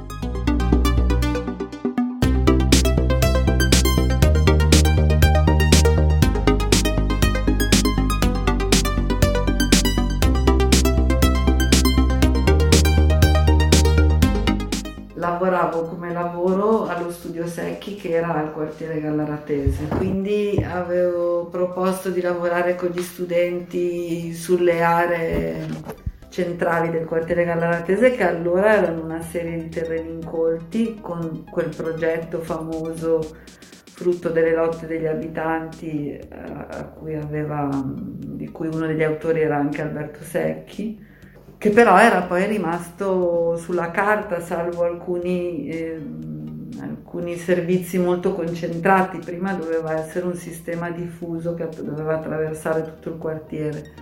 lavoravo Secchi che era al quartiere Gallaratese, quindi avevo proposto di lavorare con gli studenti sulle aree centrali del quartiere Gallaratese che allora erano una serie di terreni incolti con quel progetto famoso frutto delle lotte degli abitanti cui aveva, di cui uno degli autori era anche Alberto Secchi che però era poi rimasto sulla carta, salvo alcuni, eh, alcuni servizi molto concentrati. Prima doveva essere un sistema diffuso che doveva attraversare tutto il quartiere.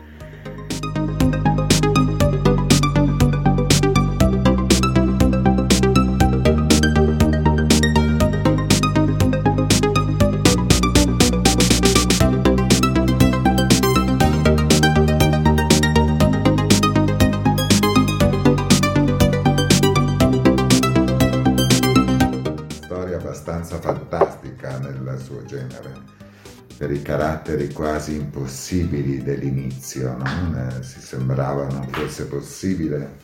Per i caratteri quasi impossibili dell'inizio, no? Eh, si sembrava non fosse possibile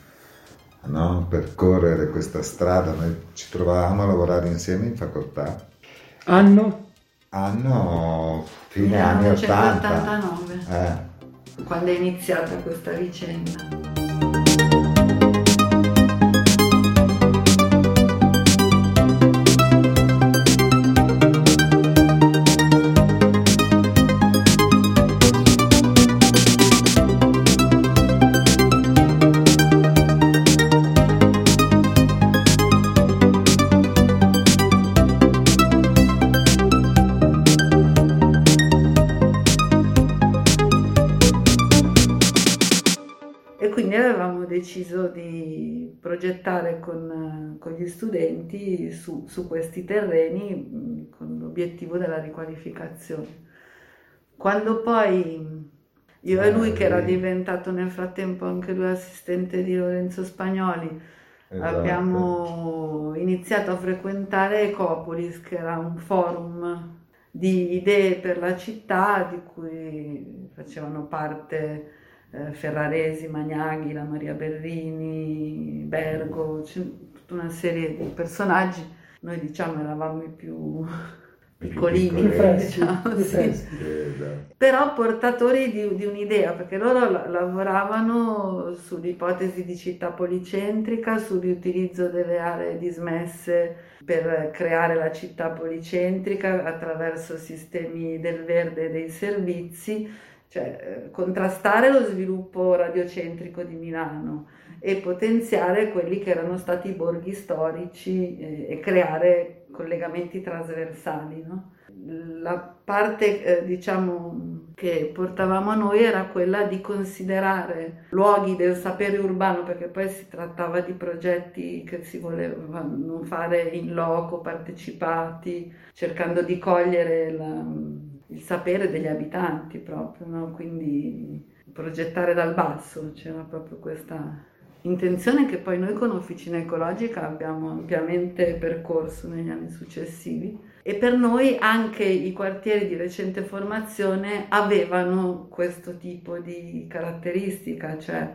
no? percorrere questa strada. Noi ci trovavamo a lavorare insieme in facoltà. Anno? Anno fine anni 80. Eh. Quando è iniziata questa vicenda. Gli studenti su, su, questi terreni con l'obiettivo della riqualificazione. Quando poi io e lui, che era diventato nel frattempo anche lui assistente di Lorenzo Spagnoli, esatto. abbiamo iniziato a frequentare Ecopolis, che era un forum di idee per la città di cui facevano parte eh, Ferraresi, Magnaghi, la Maria Berrini, Bergo, tutta una serie di personaggi. Noi diciamo eravamo i più piccolini, freschi, diciamo, sì. Esatto. però portatori di, di, un'idea, perché loro lavoravano sull'ipotesi di città policentrica, sull'utilizzo delle aree dismesse per creare la città policentrica attraverso sistemi del verde e dei servizi cioè eh, contrastare lo sviluppo radiocentrico di Milano e potenziare quelli che erano stati i borghi storici eh, e creare collegamenti trasversali. No? La parte eh, diciamo che portavamo a noi era quella di considerare luoghi del sapere urbano perché poi si trattava di progetti che si volevano fare in loco, partecipati, cercando di cogliere la, il sapere degli abitanti proprio, no? quindi progettare dal basso, c'era proprio questa intenzione che poi noi con Officina Ecologica abbiamo ampiamente percorso negli anni successivi. E per noi anche i quartieri di recente formazione avevano questo tipo di caratteristica, cioè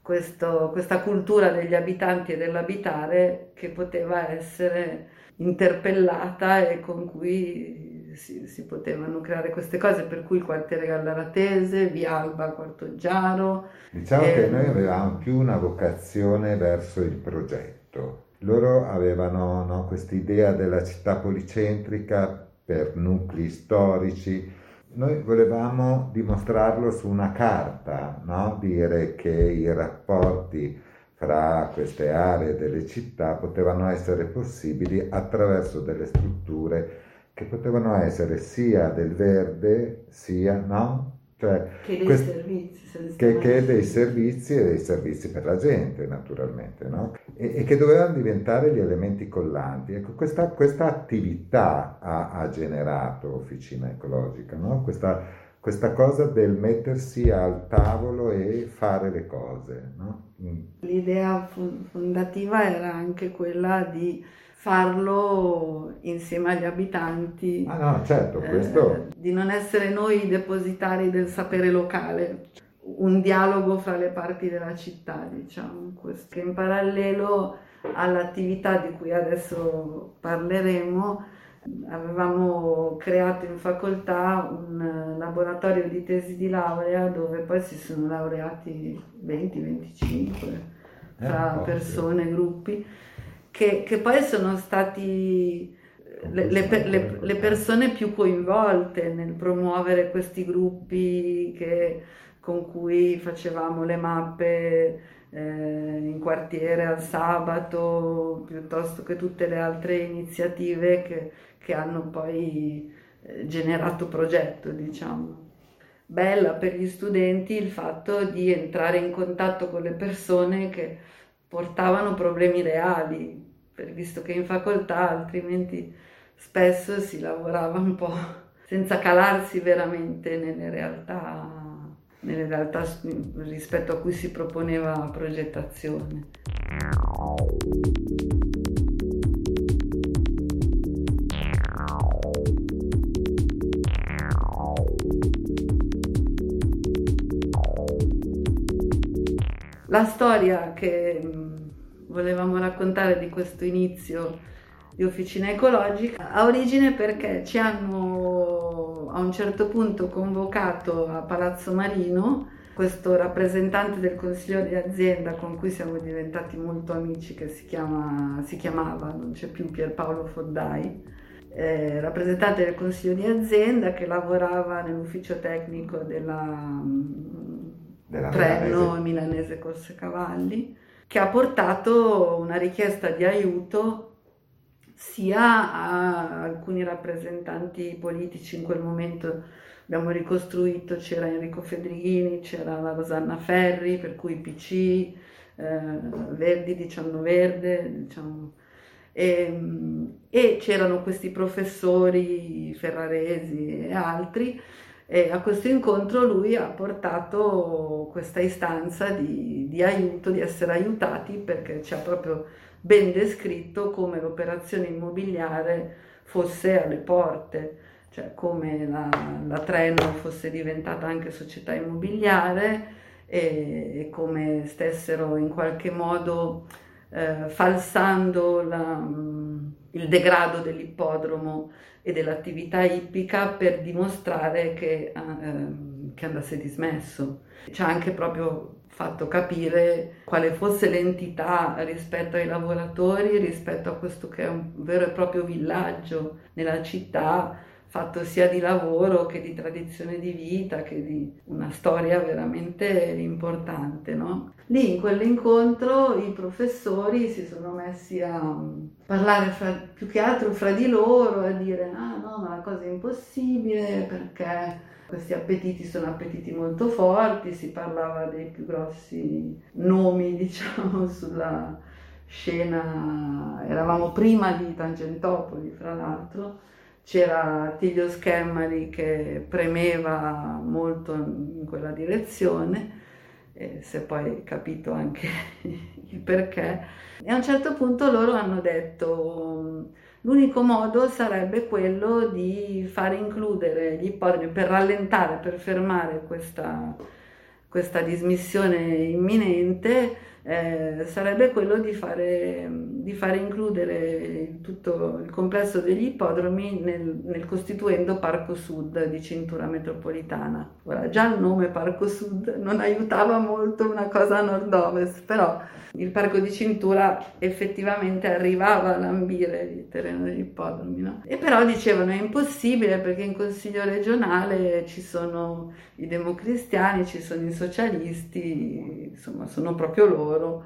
questo, questa cultura degli abitanti e dell'abitare che poteva essere interpellata e con cui si, si, potevano creare queste cose, per cui il quartiere Gallaratese, Via Alba Quartoggiaro. Diciamo e... che noi avevamo più una vocazione verso il progetto. Loro avevano no, questa idea della città policentrica per nuclei storici. Noi volevamo dimostrarlo su una carta, no? dire che i rapporti fra queste aree delle città potevano essere possibili attraverso delle strutture che potevano essere sia del verde sia, no? Cioè, che dei quest- servizi. Che, che, dei servizi e dei servizi per la gente, naturalmente, no? e, e, che dovevano diventare gli elementi collanti. Ecco, questa, questa attività ha, ha, generato Officina Ecologica, no? questa, questa, cosa del mettersi al tavolo e fare le cose. No? Mm. L'idea fondativa era anche quella di farlo insieme agli abitanti. Ah no, certo, eh, questo... Eh, di non essere noi i depositari del sapere locale, un dialogo fra le parti della città, diciamo, questo. che in parallelo all'attività di cui adesso parleremo, avevamo creato in facoltà un laboratorio di tesi di laurea dove poi si sono laureati 20-25 eh, tra persone, gruppi che, che poi sono stati le, le, le, persone più coinvolte nel promuovere questi gruppi che, con cui facevamo le mappe eh, in quartiere al sabato, piuttosto che tutte le altre iniziative che, che hanno poi eh, generato progetto, diciamo. Bella per gli studenti il fatto di entrare in contatto con le persone che portavano problemi reali, visto che in facoltà altrimenti spesso si lavorava un po' senza calarsi veramente nelle realtà, nelle realtà rispetto a cui si proponeva progettazione. La storia che volevamo raccontare di questo inizio di officina ecologica ha origine perché ci hanno a un certo punto convocato a Palazzo Marino questo rappresentante del consiglio di azienda con cui siamo diventati molto amici che si, chiama, si chiamava, non c'è più Pierpaolo Foddai, eh, rappresentante del consiglio di azienda che lavorava nell'ufficio tecnico della, della Treno Milanese. Milanese Corse Cavalli che ha portato una richiesta di aiuto sia a alcuni rappresentanti politici in quel momento. Abbiamo ricostruito, c'era Enrico Fedrighini, c'era la Rosanna Ferri, per cui PC, eh, Verdi, diciamo Verde, diciamo, e, e, c'erano questi professori ferraresi e altri e a questo incontro lui ha portato questa istanza di, di aiuto, di essere aiutati perché ci ha proprio ben descritto come l'operazione immobiliare fosse alle porte, cioè come la, la Treno fosse diventata anche società immobiliare e, e come stessero in qualche modo eh, falsando la, il degrado dell'ippodromo e dell'attività ippica per dimostrare che, eh, che andasse dismesso. Ci ha anche proprio fatto capire quale fosse l'entità rispetto ai lavoratori, rispetto a questo che è un vero e proprio villaggio nella città fatto sia di lavoro che di tradizione di vita, che di una storia veramente importante. No? Lì in quell'incontro i professori si sono messi a parlare fra, più che altro fra di loro, a dire ah no, ma la cosa è impossibile perché questi appetiti sono appetiti molto forti, si parlava dei più grossi nomi, diciamo, sulla scena, eravamo prima di Tangentopoli, fra l'altro, c'era Tiglio Schemmari che premeva molto in quella direzione, si è poi capito anche il perché. E a un certo punto loro hanno detto l'unico modo sarebbe quello di far includere gli ippodromi per rallentare, per fermare questa, questa dismissione imminente eh, sarebbe quello di fare, di fare, includere tutto il complesso degli ippodromi nel, nel, costituendo Parco Sud di cintura metropolitana. Ora, già il nome Parco Sud non aiutava molto una cosa a nord-ovest, però il parco di cintura effettivamente arrivava a lambire il terreno degli ippodromi. No? E però dicevano è impossibile perché in consiglio regionale ci sono i democristiani, ci sono i socialisti, insomma sono proprio loro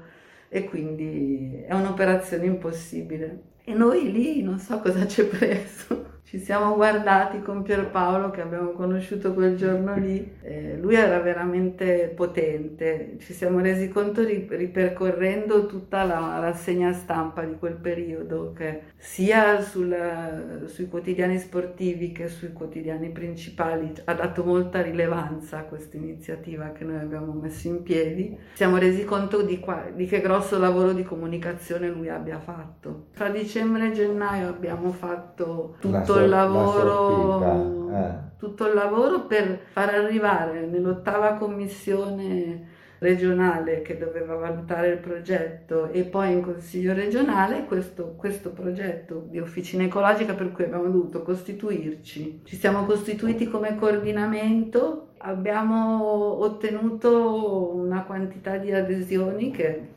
e quindi è un'operazione impossibile. E noi lì non so cosa ci è preso. Ci siamo guardati con Pierpaolo che abbiamo conosciuto quel giorno lì, eh, lui era veramente potente, ci siamo resi conto ripercorrendo tutta la rassegna stampa di quel periodo, che sia sul, sui quotidiani sportivi che sui quotidiani principali ha dato molta rilevanza a questa iniziativa che noi abbiamo messo in piedi, ci siamo resi conto di, qua, di che grosso lavoro di comunicazione lui abbia fatto. Tra dicembre e gennaio abbiamo fatto tutto il lavoro, eh. tutto il lavoro per far arrivare nell'ottava commissione regionale che doveva valutare il progetto e poi in consiglio regionale questo, questo, progetto di officina ecologica per cui abbiamo dovuto costituirci. Ci siamo costituiti come coordinamento, abbiamo ottenuto una quantità di adesioni che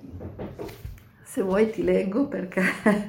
se vuoi ti leggo perché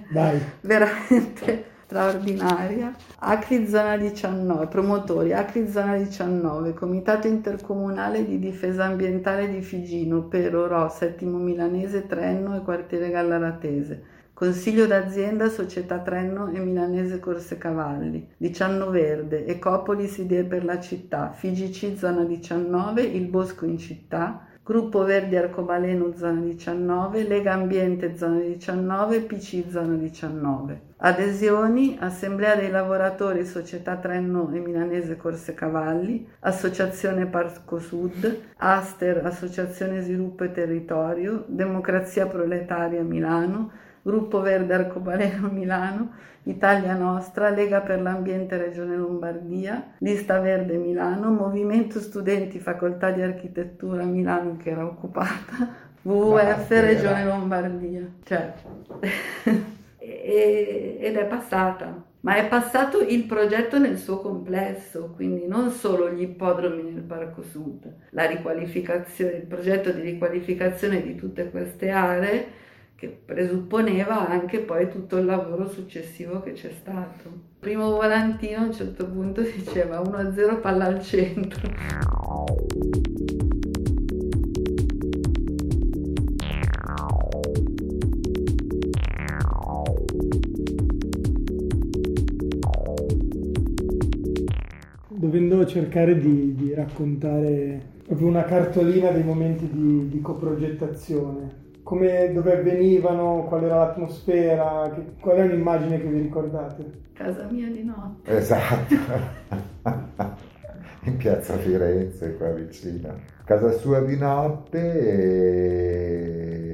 Dai. veramente straordinaria. Acri Zona 19, promotori Acri Zona 19, Comitato Intercomunale di Difesa Ambientale di Figino, Pero, Ro, Settimo Milanese, Trenno e Quartiere Gallaratese. Consiglio d'azienda Società Trenno e Milanese Corse Cavalli, Dicianno Verde, Ecopolis Idee per la città, FIGC Zona 19, Il Bosco in città, Gruppo Verdi Arcobaleno zona 19, Lega Ambiente zona 19, PC zona 19. Adesioni, Assemblea dei lavoratori Società Trenno e Milanese Corse Cavalli, Associazione Parco Sud, Aster Associazione Sviluppo e Territorio, Democrazia Proletaria Milano, Gruppo Verde Arcobaleno Milano, Italia Nostra, Lega per l'Ambiente Regione Lombardia, Lista Verde Milano, Movimento Studenti Facoltà di Architettura Milano che era occupata, WWF Regione Lombardia. Cioè, ed è passata. Ma è passato il progetto nel suo complesso, quindi non solo gli ippodromi nel Parco Sud, la riqualificazione, il progetto di riqualificazione di tutte queste aree che presupponeva anche poi tutto il lavoro successivo che c'è stato. Il primo volantino a un certo punto diceva 1-0 palla al centro. Dovendo cercare di, di raccontare proprio una cartolina dei momenti di, di coprogettazione, come, dove avvenivano, qual era l'atmosfera, che, qual è un'immagine che vi ricordate? Casa mia di notte. Esatto, in piazza Firenze, qua vicino. Casa sua di notte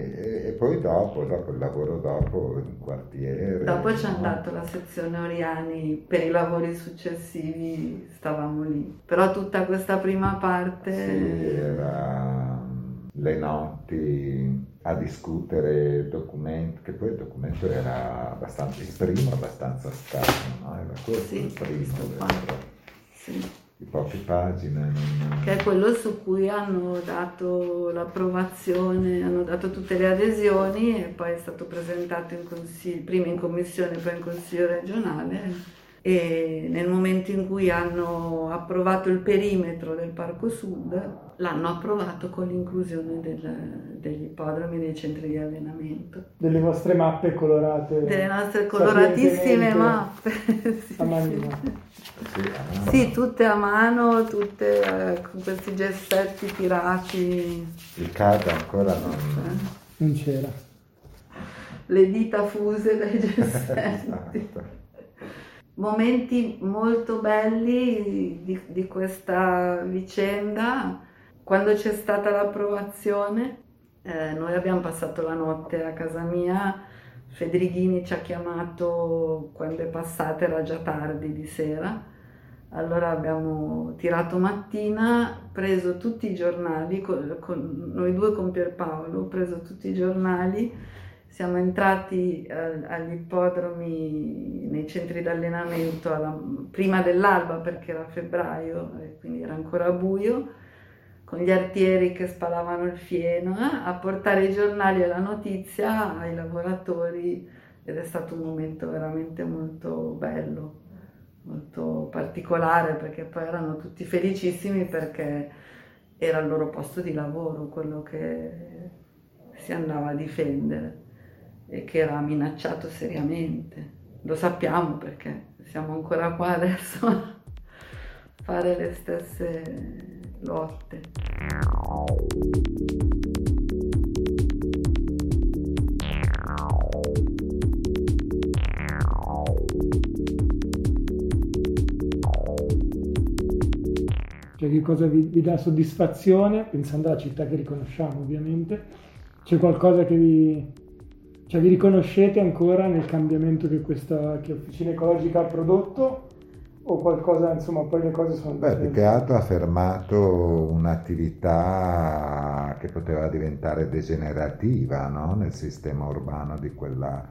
e, e poi dopo, dopo, il lavoro dopo in quartiere. Dopo c'è no? andato la sezione Oriani, per i lavori successivi stavamo lì. Però tutta questa prima parte... Sì, era le notti a discutere documenti, che poi il documento era abbastanza, il primo abbastanza scarso, no? Era questo sì, il primo, sì. Di poche pagine. Non... Che è quello su cui hanno dato l'approvazione, hanno dato tutte le adesioni e poi è stato presentato in consiglio, prima in commissione, poi in consiglio regionale e nel momento in cui hanno approvato il perimetro del Parco Sud l'hanno approvato con l'inclusione del, degli ippodromi dei centri di allenamento. Delle vostre mappe colorate? Delle nostre coloratissime mappe. sì. A manina. Sì, sì, tutte a mano, tutte eh, con questi gessetti tirati. Il CAD ancora non... non c'era. Le dita fuse dai gessetti. Momenti molto belli di, di, questa vicenda. Quando c'è stata l'approvazione, eh, noi abbiamo passato la notte a casa mia, Federighini ci ha chiamato quando è passata, era già tardi di sera. Allora abbiamo tirato mattina, preso tutti i giornali, con, con noi due con Pierpaolo, ho preso tutti i giornali siamo entrati eh, agli ippodromi, nei centri d'allenamento alla, prima dell'alba perché era febbraio e quindi era ancora buio, con gli artieri che spalavano il fieno, eh, a portare i giornali e la notizia ai lavoratori ed è stato un momento veramente molto bello, molto particolare perché poi erano tutti felicissimi perché era il loro posto di lavoro, quello che si andava a difendere e che era minacciato seriamente. lo sappiamo perché siamo ancora qua adesso a fare le stesse lotte. Cioè che cosa vi, vi, dà soddisfazione, pensando alla città che riconosciamo ovviamente, c'è qualcosa che vi, cioè vi riconoscete ancora nel cambiamento che questa che Officina Ecologica ha prodotto o qualcosa, insomma, poi le cose sono... Beh, più che altro ha fermato un'attività che poteva diventare degenerativa no? nel sistema urbano di, quella,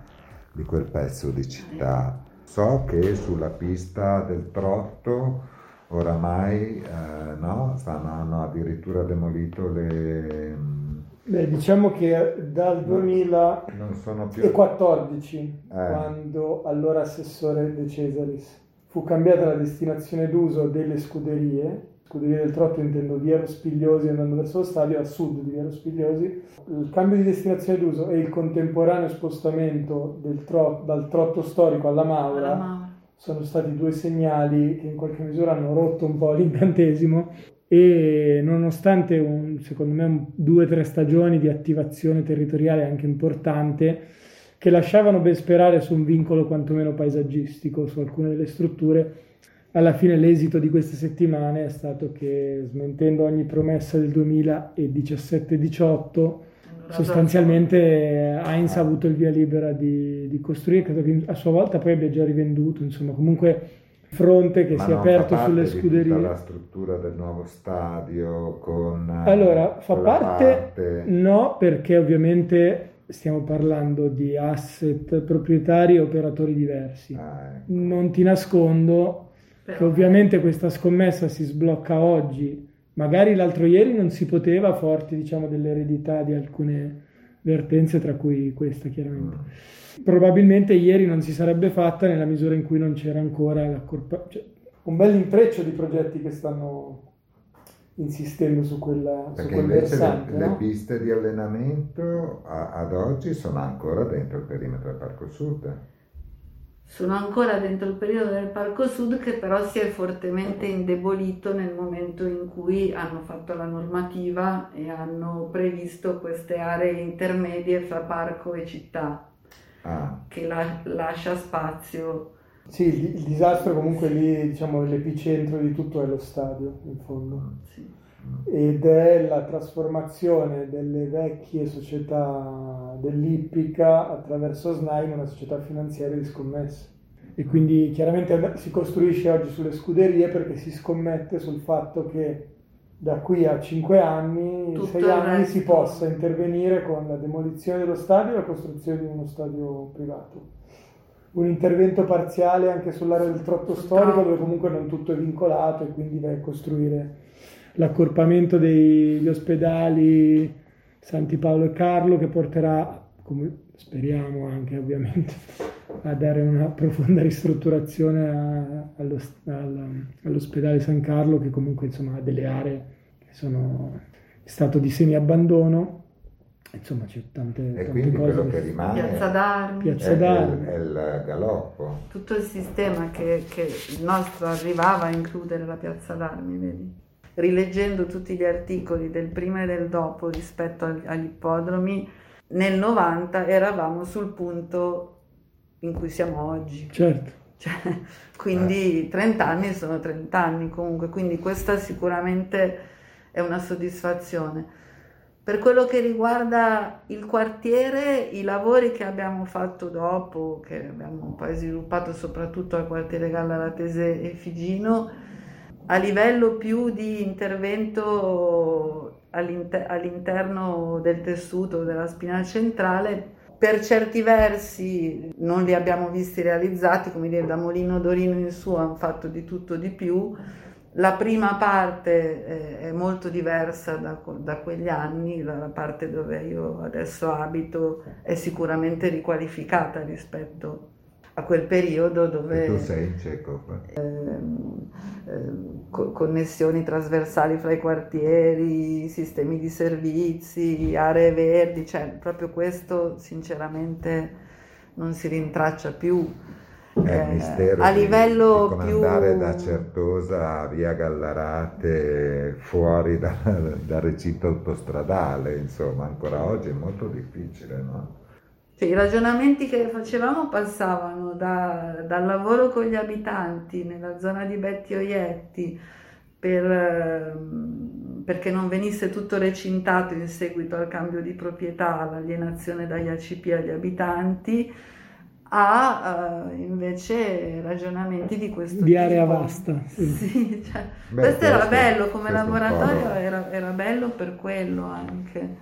di quel pezzo di città. So che sulla pista del trotto oramai eh, no, stanno, hanno addirittura demolito le... Beh, diciamo che dal 2014, più... eh. quando allora assessore De Cesaris, fu cambiata la destinazione d'uso delle scuderie, scuderie del Trotto intendo di Spigliosi andando verso lo stadio, a sud di Viero Spigliosi, il cambio di destinazione d'uso e il contemporaneo spostamento trotto, dal Trotto storico alla Maura, alla Maura. sono stati due segnali che in qualche misura hanno rotto un po' l'incantesimo e nonostante un, secondo me un, due o tre stagioni di attivazione territoriale anche importante che lasciavano ben sperare su un vincolo quantomeno paesaggistico su alcune delle strutture, alla fine l'esito di queste settimane è stato che smentendo ogni promessa del 2017-18 sostanzialmente Heinz ha avuto il via libera di, di, costruire, credo che a sua volta poi abbia già rivenduto, insomma comunque fronte che Ma si è aperto sulle scuderie. La struttura del nuovo stadio con... Allora, fa parte, parte... No, perché ovviamente stiamo parlando di asset proprietari e operatori diversi. Ah, ecco. Non ti nascondo Però... che ovviamente questa scommessa si sblocca oggi Magari l'altro ieri non si poteva, forti diciamo, dell'eredità di alcune vertenze, tra cui questa chiaramente. Probabilmente ieri non si sarebbe fatta nella misura in cui non c'era ancora l'accorpa- cioè, un bel intreccio di progetti che stanno insistendo su quella Perché su quel versante. Le, no? le piste di allenamento a, ad oggi sono ancora dentro il perimetro del Parco Sud sono ancora dentro il periodo del Parco Sud che però si è fortemente indebolito nel momento in cui hanno fatto la normativa e hanno previsto queste aree intermedie fra parco e città ah. che la, lascia spazio. Sì, il, il, disastro comunque lì, diciamo, l'epicentro di tutto è lo stadio in fondo. Sì ed è la trasformazione delle vecchie società dell'Ippica attraverso SNAI in una società finanziaria di scommesse. E quindi chiaramente si costruisce oggi sulle scuderie perché si scommette sul fatto che da qui a 5 anni, 6 anni si possa intervenire con la demolizione dello stadio e la costruzione di uno stadio privato. Un intervento parziale anche sull'area del trotto storico dove comunque non tutto è vincolato e quindi vai a costruire l'accorpamento degli ospedali Santi Paolo e Carlo che porterà, come speriamo anche ovviamente, a dare una profonda ristrutturazione a, allo, all'ospedale San Carlo che comunque insomma ha delle aree che sono in stato di semi-abbandono insomma c'è tante, e tante quindi cose quello che rimane Piazza d'Armi, Piazza d'Armi. È, il, è, il, galoppo tutto il sistema che, che il nostro arrivava a includere la Piazza d'Armi vedi? Rileggendo tutti gli articoli del prima e del dopo rispetto agli ippodromi, nel 90 eravamo sul punto in cui siamo oggi. Certo. Cioè, quindi 30 eh. anni sono 30 anni comunque, quindi questa sicuramente è una soddisfazione. Per quello che riguarda il quartiere, i lavori che abbiamo fatto dopo, che abbiamo poi sviluppato soprattutto al quartiere Galla Latese e Figino, a livello più di intervento all'inter- all'interno del tessuto della spina centrale, per certi versi non li abbiamo visti realizzati, come dire, da Molino Dorino in su hanno fatto di tutto di più. La prima parte eh, è molto diversa da, da quegli anni, la, la, parte dove io adesso abito è sicuramente riqualificata rispetto a quel periodo dove... Tu sei in Ceco. Eh, eh, connessioni trasversali fra i quartieri, sistemi di servizi, aree verdi, cioè proprio questo sinceramente non si rintraccia più. Mistero a livello di più- andare da Certosa a via Gallarate fuori da- dal recinto autostradale, insomma, ancora oggi è molto difficile, no? Cioè, I ragionamenti che facevamo passavano da- dal lavoro con gli abitanti nella zona di Betti Oietti per, ehm, perché non venisse tutto recintato in seguito al cambio di proprietà, all'alienazione dagli ACP agli abitanti, a eh, invece ragionamenti di questo Di area tipo. vasta, sì. Sì, cioè, Beh, questo era questo- bello come laboratorio, era, era bello per quello anche.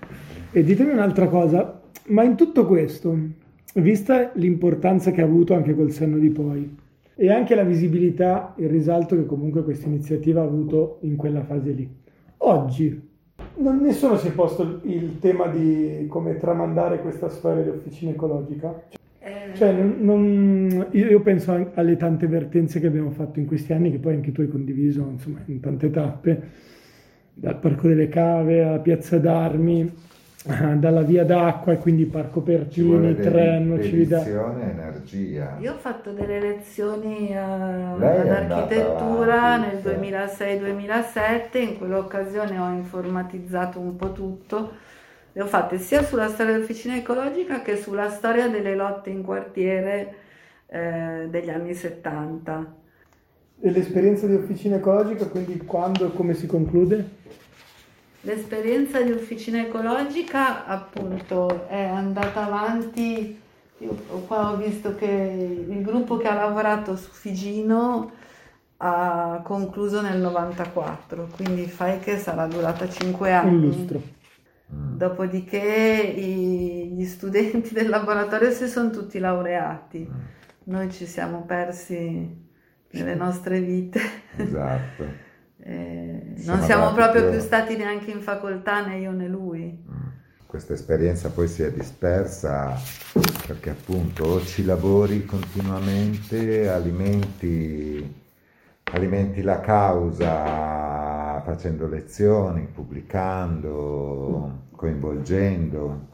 E ditemi un'altra cosa, ma in tutto questo, vista l'importanza che ha avuto anche col senno di poi, e anche la visibilità, il risalto che comunque questa iniziativa ha avuto in quella fase lì, oggi non, nessuno si è posto il, tema di come tramandare questa storia di officina ecologica? Eh, Cioè, non- non- io, penso alle tante vertenze che abbiamo fatto in questi anni, che poi anche tu hai condiviso, insomma, in tante tappe, dal Parco delle Cave alla Piazza d'Armi, dalla Via d'Acqua e quindi Parco Pertini, Trenno, e energia. Io ho fatto delle lezioni eh, ad architettura nel sì. 2006-2007, in quell'occasione ho informatizzato un po' tutto. Le ho fatte sia sulla storia dell'officina ecologica che sulla storia delle lotte in quartiere eh, degli anni 70. E l'esperienza di officina ecologica, quindi quando e come si conclude? L'esperienza di officina ecologica appunto è andata avanti, io qua ho visto che il gruppo che ha lavorato su Figino ha concluso nel 94, quindi fai che sarà durata 5 Un anni. lustro. Mm. Dopodiché i- gli studenti del laboratorio si sono tutti laureati, noi ci siamo persi nelle nostre vite. Esatto. Eh, non siamo proprio più- più stati neanche in facoltà né io né lui. Mm. Questa esperienza poi si è dispersa perché appunto o ci lavori continuamente, alimenti, alimenti la causa facendo lezioni, pubblicando, coinvolgendo,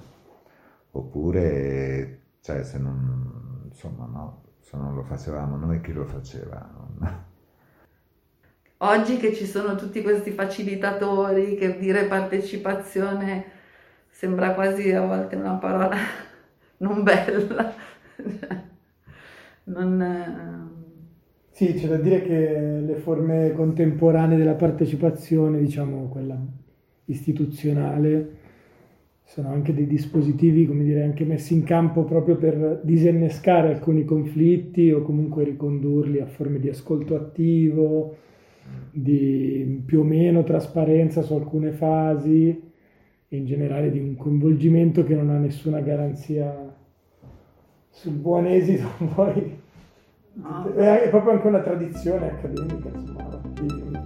oppure cioè, se non, insomma, no, se non lo facevamo noi, chi lo faceva? Non- Oggi che ci sono tutti questi facilitatori, che dire partecipazione sembra quasi a volte una parola non bella. Non, eh, Sì, c'è da dire che le forme contemporanee della partecipazione, diciamo quella istituzionale, sono anche dei dispositivi, come dire, anche messi in campo proprio per disinnescare alcuni conflitti o comunque ricondurli a forme di ascolto attivo, di più o meno trasparenza su alcune fasi e in generale di un coinvolgimento che non ha nessuna garanzia sul buon esito poi no. è proprio anche una tradizione accademica, insomma, di,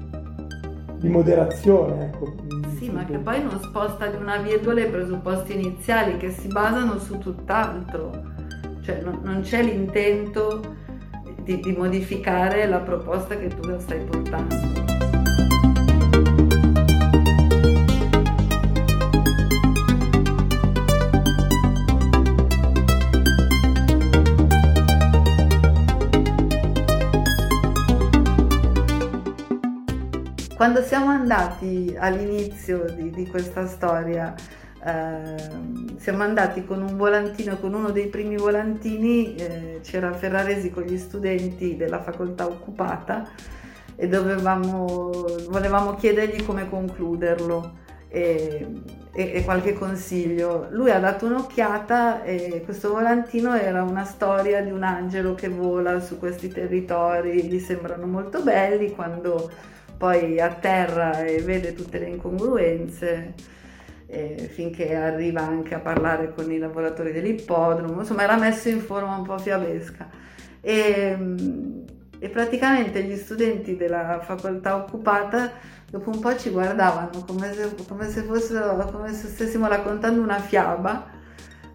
di moderazione, ecco. Sì, ma che poi non sposta di una virgola i presupposti iniziali che si basano su tutt'altro. Cioè non, non c'è l'intento di, di modificare la proposta che tu stai portando. Quando siamo andati all'inizio di, di questa storia, ehm, siamo andati con un volantino, con uno dei primi volantini, eh, c'era Ferraresi con gli studenti della facoltà occupata e dovevamo, volevamo chiedergli come concluderlo e, e- e qualche consiglio. Lui ha dato un'occhiata e questo volantino era una storia di un angelo che vola su questi territori, gli sembrano molto belli quando poi atterra e vede tutte le incongruenze eh, finché arriva anche a parlare con i lavoratori dell'ippodromo, insomma era messo in forma un po' fiabesca. E, e praticamente gli studenti della facoltà occupata dopo un po' ci guardavano come se, come se, fossero, come se stessimo raccontando una fiaba.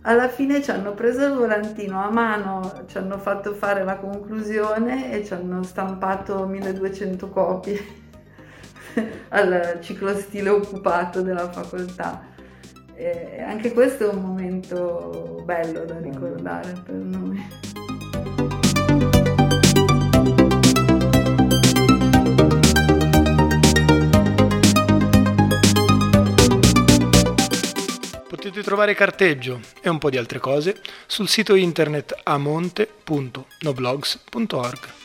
Alla fine ci hanno preso il volantino a mano, ci hanno fatto fare la conclusione e ci hanno stampato 1200 copie al ciclo stile occupato della facoltà. E anche questo è un momento bello da ricordare per noi. Potete trovare carteggio e un po' di altre cose sul sito internet amonte.noblogs.org.